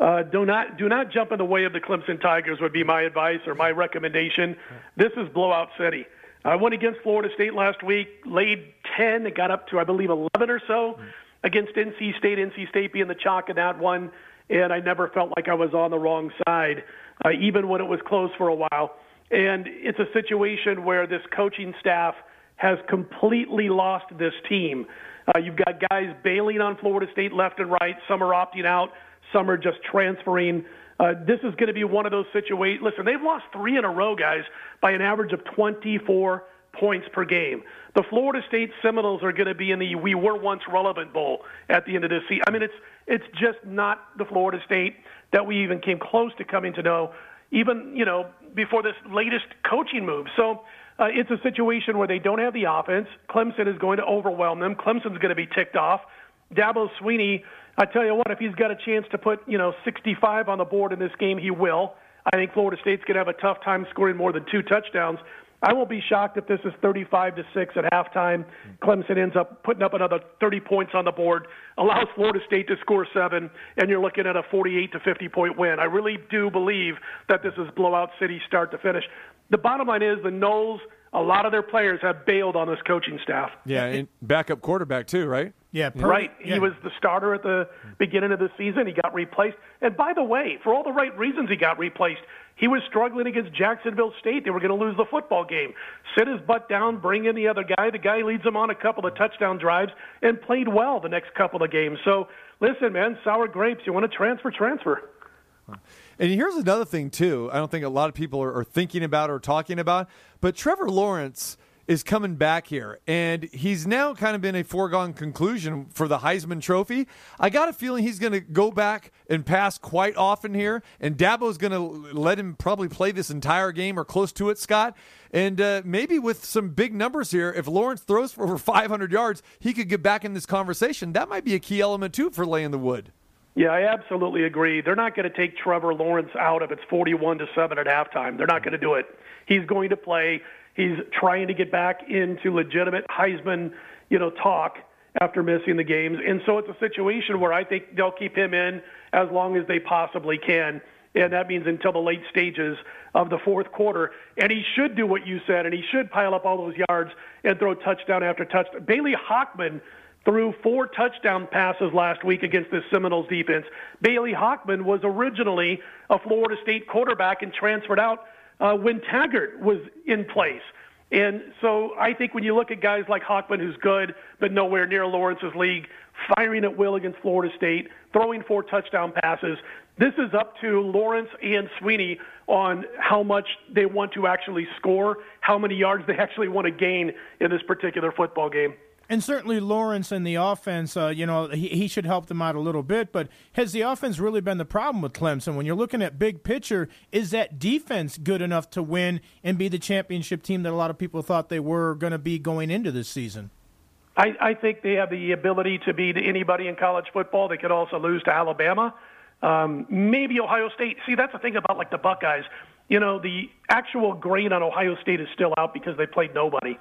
S8: Uh, do not do not jump in the way of the Clemson Tigers would be my advice or my recommendation. This is blowout city. I went against Florida State last week, laid ten. It got up to I believe eleven or so against NC State. NC State being the chalk in that one, and I never felt like I was on the wrong side, uh, even when it was close for a while. And it's a situation where this coaching staff has completely lost this team. Uh, you've got guys bailing on Florida State left and right. Some are opting out. Some are just transferring. Uh, this is going to be one of those situations. Listen, they've lost three in a row, guys, by an average of 24 points per game. The Florida State Seminoles are going to be in the "We Were Once Relevant" bowl at the end of this season. I mean, it's it's just not the Florida State that we even came close to coming to know, even you know before this latest coaching move. So. Uh, it's a situation where they don't have the offense. Clemson is going to overwhelm them. Clemson's going to be ticked off. Dabo Swinney, I tell you what, if he's got a chance to put you know 65 on the board in this game, he will. I think Florida State's going to have a tough time scoring more than two touchdowns. I won't be shocked if this is 35 to six at halftime. Clemson ends up putting up another 30 points on the board, allows Florida State to score seven, and you're looking at a 48 to 50 point win. I really do believe that this is blowout city start to finish. The bottom line is the Noles. A lot of their players have bailed on this coaching staff.
S5: Yeah, and backup quarterback too, right?
S7: Yeah, per-
S8: Right.
S7: yeah.
S8: He was the starter at the beginning of the season. He got replaced. And by the way, for all the right reasons he got replaced, he was struggling against Jacksonville State. They were going to lose the football game. Sit his butt down, bring in the other guy. The guy leads them on a couple of touchdown drives and played well the next couple of games. So listen, man, sour grapes. You want to transfer, transfer.
S5: And here's another thing too. I don't think a lot of people are, are thinking about or talking about, but Trevor Lawrence is coming back here, and he's now kind of been a foregone conclusion for the Heisman Trophy. I got a feeling he's going to go back and pass quite often here, and Dabo's going to let him probably play this entire game or close to it, Scott. And uh, maybe with some big numbers here, if Lawrence throws for over 500 yards, he could get back in this conversation. That might be a key element too for laying the wood.
S8: Yeah, I absolutely agree. They're not going to take Trevor Lawrence out if it's 41 to 7 at halftime. They're not going to do it. He's going to play. He's trying to get back into legitimate Heisman, you know, talk after missing the games. And so it's a situation where I think they'll keep him in as long as they possibly can. And that means until the late stages of the fourth quarter. And he should do what you said, and he should pile up all those yards and throw touchdown after touchdown. Bailey Hockman threw four touchdown passes last week against this Seminoles defense. Bailey Hockman was originally a Florida State quarterback and transferred out uh, when Taggart was in place. And so I think when you look at guys like Hockman, who's good, but nowhere near Lawrence's league, firing at will against Florida State, throwing four touchdown passes, this is up to Lawrence and Swinney on how much they want to actually score, how many yards they actually want to gain in this particular football game.
S7: And certainly Lawrence and the offense, uh, you know, he, he should help them out a little bit. But has the offense really been the problem with Clemson? When you're looking at big picture, is that defense good enough to win and be the championship team that a lot of people thought they were going to be going into this season?
S8: I, I think they have the ability to beat anybody in college football. They could also lose to Alabama, um, maybe Ohio State. See, that's the thing about like the Buckeyes. You know, the actual grade on Ohio State is still out because they played nobody.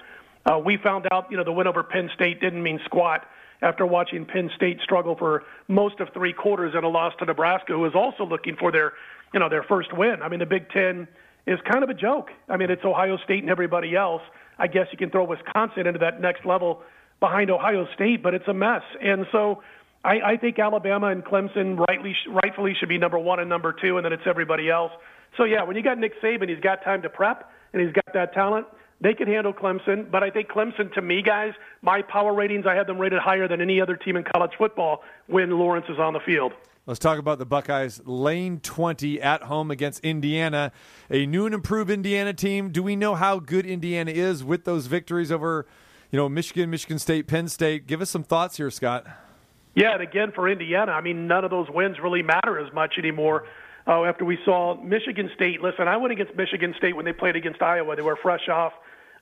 S8: Uh, we found out, you know, the win over Penn State didn't mean squat after watching Penn State struggle for most of three quarters in a loss to Nebraska, who was also looking for their, you know, their first win. I mean, the Big Ten is kind of a joke. I mean, it's Ohio State and everybody else. I guess you can throw Wisconsin into that next level behind Ohio State, but it's a mess. And so I, I think Alabama and Clemson rightly, rightfully should be number one and number two, and then it's everybody else. So yeah, when you got Nick Saban, he's got time to prep and he's got that talent. They can handle Clemson, but I think Clemson, to me, guys, my power ratings, I have them rated higher than any other team in college football when Lawrence is on the field.
S5: Let's talk about the Buckeyes. Lane 20 at home against Indiana, a new and improved Indiana team. Do we know how good Indiana is with those victories over, you know, Michigan, Michigan State, Penn State? Give us some thoughts here, Scott.
S8: Yeah, and again for Indiana, I mean, none of those wins really matter as much anymore. Uh, after we saw Michigan State, listen, I went against Michigan State when they played against Iowa. They were fresh off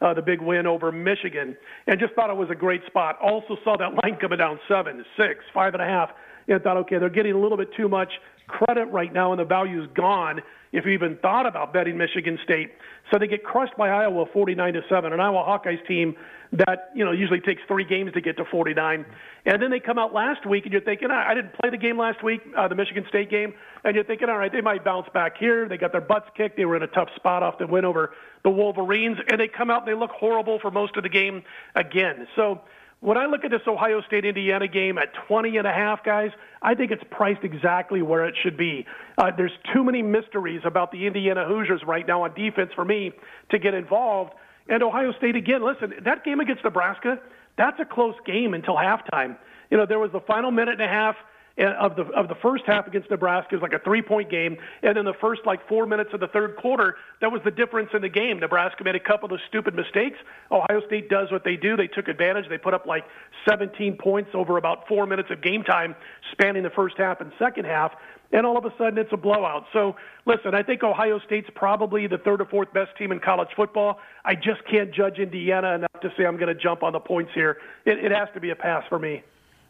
S8: uh, the big win over Michigan, and just thought it was a great spot. Also saw that line coming down seven, six, five and a half, and thought, okay, they're getting a little bit too much credit right now, and the value's gone. If you even thought about betting Michigan State, so they get crushed by Iowa, 49 to seven, an Iowa Hawkeyes team that you know usually takes three games to get to 49, and then they come out last week, and you're thinking, I didn't play the game last week, uh, the Michigan State game, and you're thinking, all right, they might bounce back here. They got their butts kicked. They were in a tough spot off the win over the Wolverines, and they come out and they look horrible for most of the game again. So when I look at this Ohio State Indiana game at 20 and a half, guys, I think it's priced exactly where it should be. Uh, there's too many mysteries about the Indiana Hoosiers right now on defense for me to get involved. And Ohio State again, listen, that game against Nebraska, that's a close game until halftime. You know, there was the final minute and a half of the of the first half against Nebraska was like a three point game, and then the first like four minutes of the third quarter that was the difference in the game. Nebraska made a couple of stupid mistakes. Ohio State does what they do. They took advantage. They put up like 17 points over about four minutes of game time, spanning the first half and second half. And all of a sudden, it's a blowout. So, listen, I think Ohio State's probably the third or fourth best team in college football. I just can't judge Indiana enough to say I'm going to jump on the points here. It, it has to be a pass for me.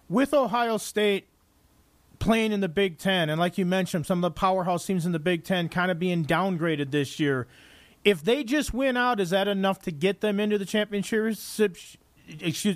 S7: With Ohio State playing in the Big Ten, and like you mentioned, some of the powerhouse teams in the Big Ten kind of being downgraded this year. If they just win out, is that enough to get them into the championship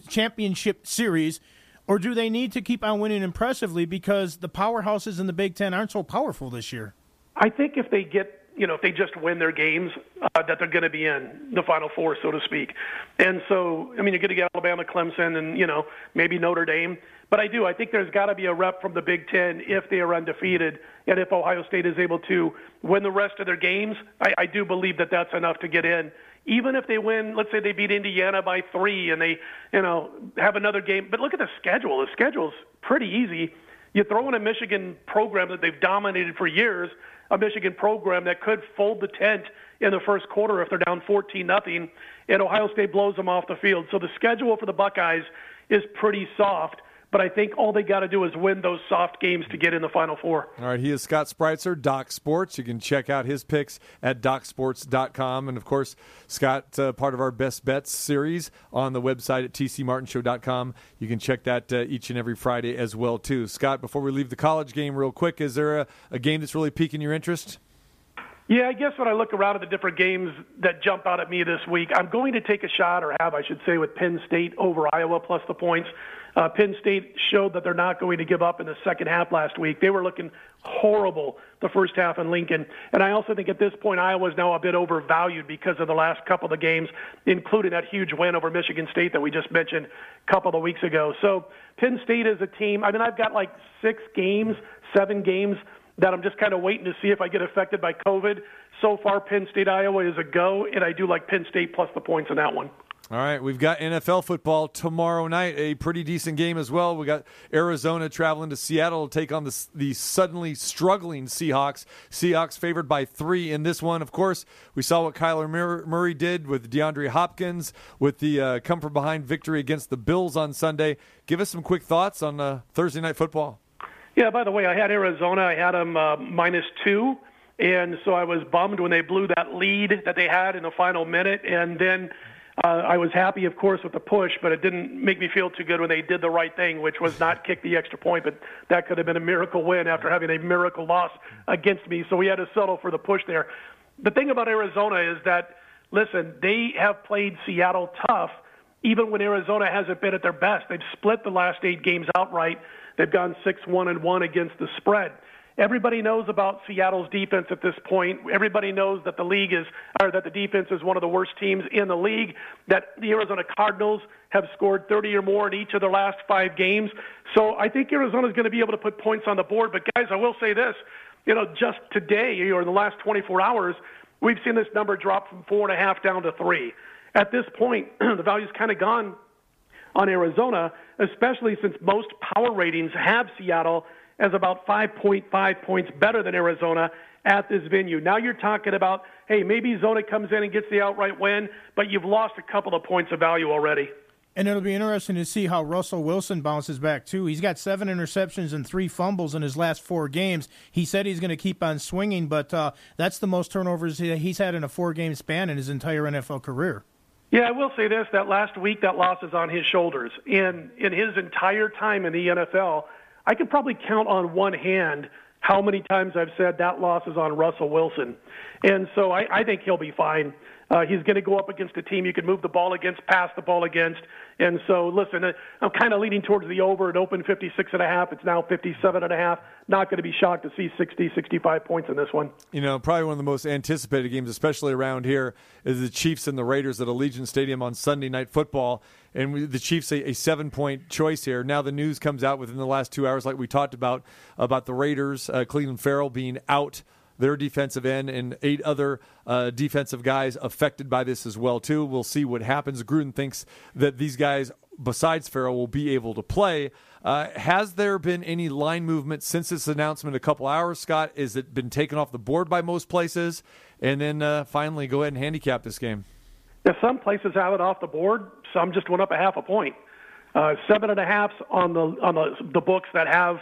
S7: championship series, or do they need to keep on winning impressively because the powerhouses in the Big Ten aren't so powerful this year?
S8: I think if they get you know, if they just win their games, uh, that they're going to be in the Final Four, so to speak. And so, I mean, you're going to get Alabama, Clemson, and you know, maybe Notre Dame. But I do. I think there's got to be a rep from the Big Ten if they are undefeated, and if Ohio State is able to win the rest of their games. I, I do believe that that's enough to get in. Even if they win, let's say they beat Indiana by three, and they, you know, have another game. But look at the schedule. The schedule's pretty easy. You throw in a Michigan program that they've dominated for years a Michigan program that could fold the tent in the first quarter if they're down 14 nothing, and Ohio State blows them off the field. So the schedule for the Buckeyes is pretty soft. But I think all they got to do is win those soft games to get in the Final Four.
S5: All right, he is Scott Spreitzer, Doc Sports. You can check out his picks at docsports.com. And of course, Scott, uh, part of our Best Bets series on the website at tcmartinshow.com. You can check that uh, each and every Friday as well, too. Scott, before we leave the college game real quick, is there a, a game that's really piquing your interest?
S8: Yeah, I guess when I look around at the different games that jump out at me this week, I'm going to take a shot, or have, I should say, with Penn State over Iowa plus the points. Uh, Penn State showed that they're not going to give up in the second half last week. They were looking horrible the first half in Lincoln. And I also think at this point, Iowa is now a bit overvalued because of the last couple of games, including that huge win over Michigan State that we just mentioned a couple of weeks ago. So Penn State is a team. I mean, I've got like six games, seven games that I'm just kind of waiting to see if I get affected by COVID. So far, Penn State, Iowa is a go, and I do like Penn State plus the points in that one.
S5: All right, we've got NFL football tomorrow night, a pretty decent game as well. We got Arizona traveling to Seattle to take on the, the suddenly struggling Seahawks. Seahawks favored by three in this one. Of course, we saw what Kyler Murray did with DeAndre Hopkins with the uh, come from behind victory against the Bills on Sunday. Give us some quick thoughts on uh, Thursday night football.
S8: Yeah, by the way, I had Arizona. I had them uh, minus two. And so I was bummed when they blew that lead that they had in the final minute. And then uh, I was happy, of course, with the push, but it didn't make me feel too good when they did the right thing, which was not kick the extra point. But that could have been a miracle win after having a miracle loss against me. So we had to settle for the push there. The thing about Arizona is that, listen, they have played Seattle tough even when Arizona hasn't been at their best. They've split the last eight games outright. They've gone 6 1 and 1 against the spread. Everybody knows about Seattle's defense at this point. Everybody knows that the league is, or that the defense is one of the worst teams in the league. That the Arizona Cardinals have scored 30 or more in each of their last five games. So I think Arizona is going to be able to put points on the board. But guys, I will say this: you know, just today or in the last 24 hours, we've seen this number drop from four and a half down to three. At this point, the value's kind of gone on Arizona, especially since most power ratings have Seattle as about 5.5 points better than Arizona at this venue. Now you're talking about, hey, maybe Zona comes in and gets the outright win, but you've lost a couple of points of value already.
S7: And it'll be interesting to see how Russell Wilson bounces back too. He's got seven interceptions and three fumbles in his last four games. He said he's going to keep on swinging, but uh, that's the most turnovers he's had in a four-game span in his entire NFL career.
S8: Yeah, I will say this: that last week, that loss is on his shoulders. In in his entire time in the NFL, I could probably count on one hand how many times I've said that loss is on Russell Wilson. And so I, I think he'll be fine. Uh, he's going to go up against a team you can move the ball against, pass the ball against. And so, listen, I'm kind of leaning towards the over. It opened 56 and a half. It's now 57 and a half. Not going to be shocked to see 60, 65 points in this one.
S5: You know, probably one of the most anticipated games, especially around here, is the Chiefs and the Raiders at Allegiant Stadium on Sunday Night Football. And the Chiefs a, a seven point choice here. Now the news comes out within the last two hours, like we talked about, about the Raiders, uh, Clelin Ferrell being out their defensive end and eight other uh, defensive guys affected by this as well too. We'll see what happens. Gruden thinks that these guys, besides Ferrell, will be able to play. Uh, has there been any line movement since this announcement a couple hours, Scott? Is it been taken off the board by most places? And then uh, finally, go ahead and handicap this game.
S8: Now, some places have it off the board. Some just went up a half a point. Uh, seven and a halfs on the on the, the books that have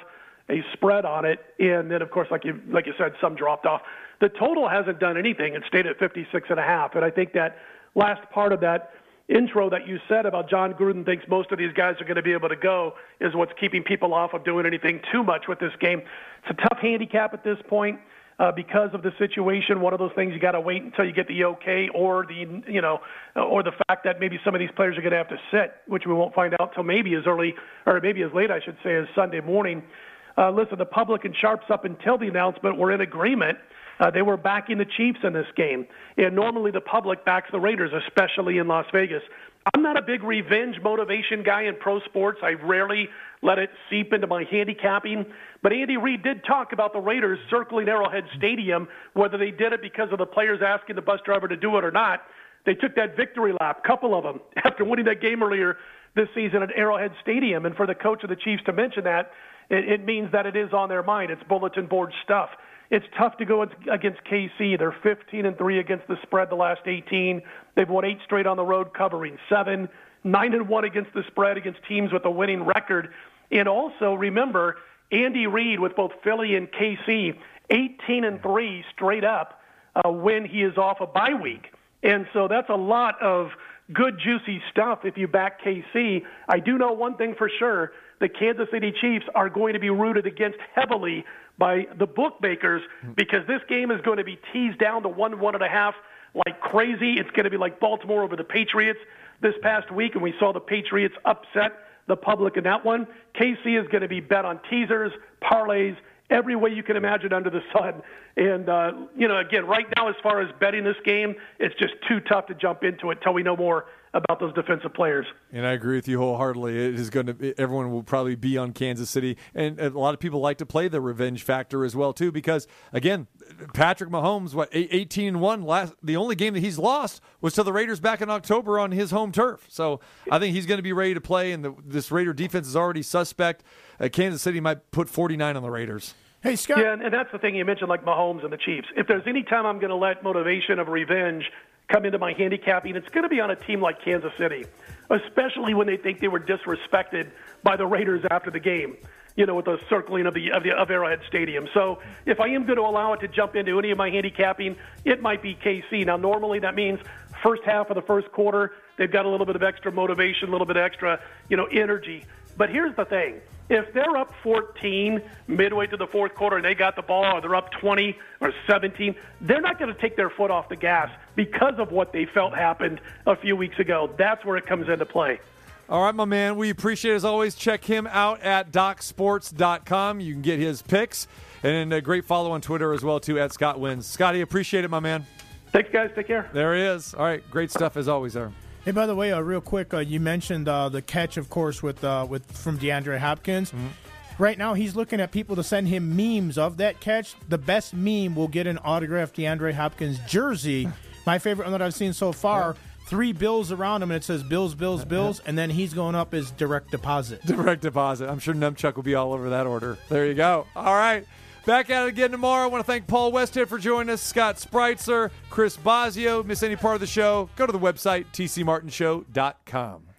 S8: a spread on it, and then of course, like you like you said, some dropped off. The total hasn't done anything; it stayed at 56 and a half. And I think that last part of that intro that you said about Jon Gruden thinks most of these guys are going to be able to go is what's keeping people off of doing anything too much with this game. It's a tough handicap at this point uh, because of the situation. One of those things you got to wait until you get the okay, or the you know, or the fact that maybe some of these players are going to have to sit, which we won't find out till maybe as early or maybe as late, I should say, as Sunday morning. Uh, listen, the public and sharps up until the announcement were in agreement. Uh, they were backing the Chiefs in this game, and normally the public backs the Raiders, especially in Las Vegas. I'm not a big revenge motivation guy in pro sports. I rarely let it seep into my handicapping. But Andy Reid did talk about the Raiders circling Arrowhead Stadium, whether they did it because of the players asking the bus driver to do it or not. They took that victory lap, couple of them, after winning that game earlier this season at Arrowhead Stadium. And for the coach of the Chiefs to mention that, it, it means that it is on their mind. It's bulletin board stuff. It's tough to go against KC. They're 15 and three against the spread the last 18. They've won eight straight on the road, covering seven, nine and one against the spread against teams with a winning record. And also remember, Andy Reid with both Philly and KC, 18 and three straight up uh, when he is off a bye week. And so that's a lot of good, juicy stuff if you back KC. I do know one thing for sure the Kansas City Chiefs are going to be rooted against heavily by the bookmakers because this game is going to be teased down to one, one and a half like crazy. It's going to be like Baltimore over the Patriots this past week, and we saw the Patriots upset the public in that one. KC is going to be bet on teasers, parlays, every way you can imagine under the sun. And, uh, you know, again, right now, as far as betting this game, it's just too tough to jump into it until we know more about those defensive players.
S5: And I agree with you wholeheartedly. It is going to. Everyone will probably be on Kansas City, and a lot of people like to play the revenge factor as well too. Because again, Patrick Mahomes, what eight- eighteen and one last. The only game that he's lost was to the Raiders back in October on his home turf. So I think he's going to be ready to play. And the, this Raider defense is already suspect. Uh, Kansas City might put forty nine on the Raiders.
S7: Hey, Scott.
S8: Yeah, and, and that's the thing you mentioned, like Mahomes and the Chiefs. If there's any time I'm going to let motivation of revenge come into my handicapping, it's going to be on a team like Kansas City, especially when they think they were disrespected by the Raiders after the game. You know, with the circling of the of the of Arrowhead Stadium. So, if I am going to allow it to jump into any of my handicapping, it might be KC. Now, normally that means first half of the first quarter, they've got a little bit of extra motivation, a little bit extra, you know, energy. But here's the thing: if they're up 14 midway to the fourth quarter and they got the ball, or they're up 20 or 17, they're not going to take their foot off the gas because of what they felt happened a few weeks ago. That's where it comes into play.
S5: All right, my man. We appreciate it as always. Check him out at docsports.com. You can get his picks and a great follow on Twitter as well too at Scott Wins. Scotty, appreciate it, my man.
S8: Thanks, guys. Take care.
S5: There he is. All right, great stuff as always there.
S7: Hey, by the way, uh, real quick, uh, you mentioned uh, the catch, of course, with uh, with from DeAndre Hopkins. Right now, he's looking at people to send him memes of that catch. The best meme will get an autographed DeAndre Hopkins jersey. My favorite one that I've seen so far. Three bills around him, and it says Bills, Bills, Bills, and then he's going up as direct deposit.
S5: Direct deposit. I'm sure Numchuck will be all over that order. There you go. All right. Back at it again tomorrow. I want to thank Paul Westhead for joining us, Scott Spreitzer, Chris Bazio. Miss any part of the show? Go to the website, tcmartinshow.com.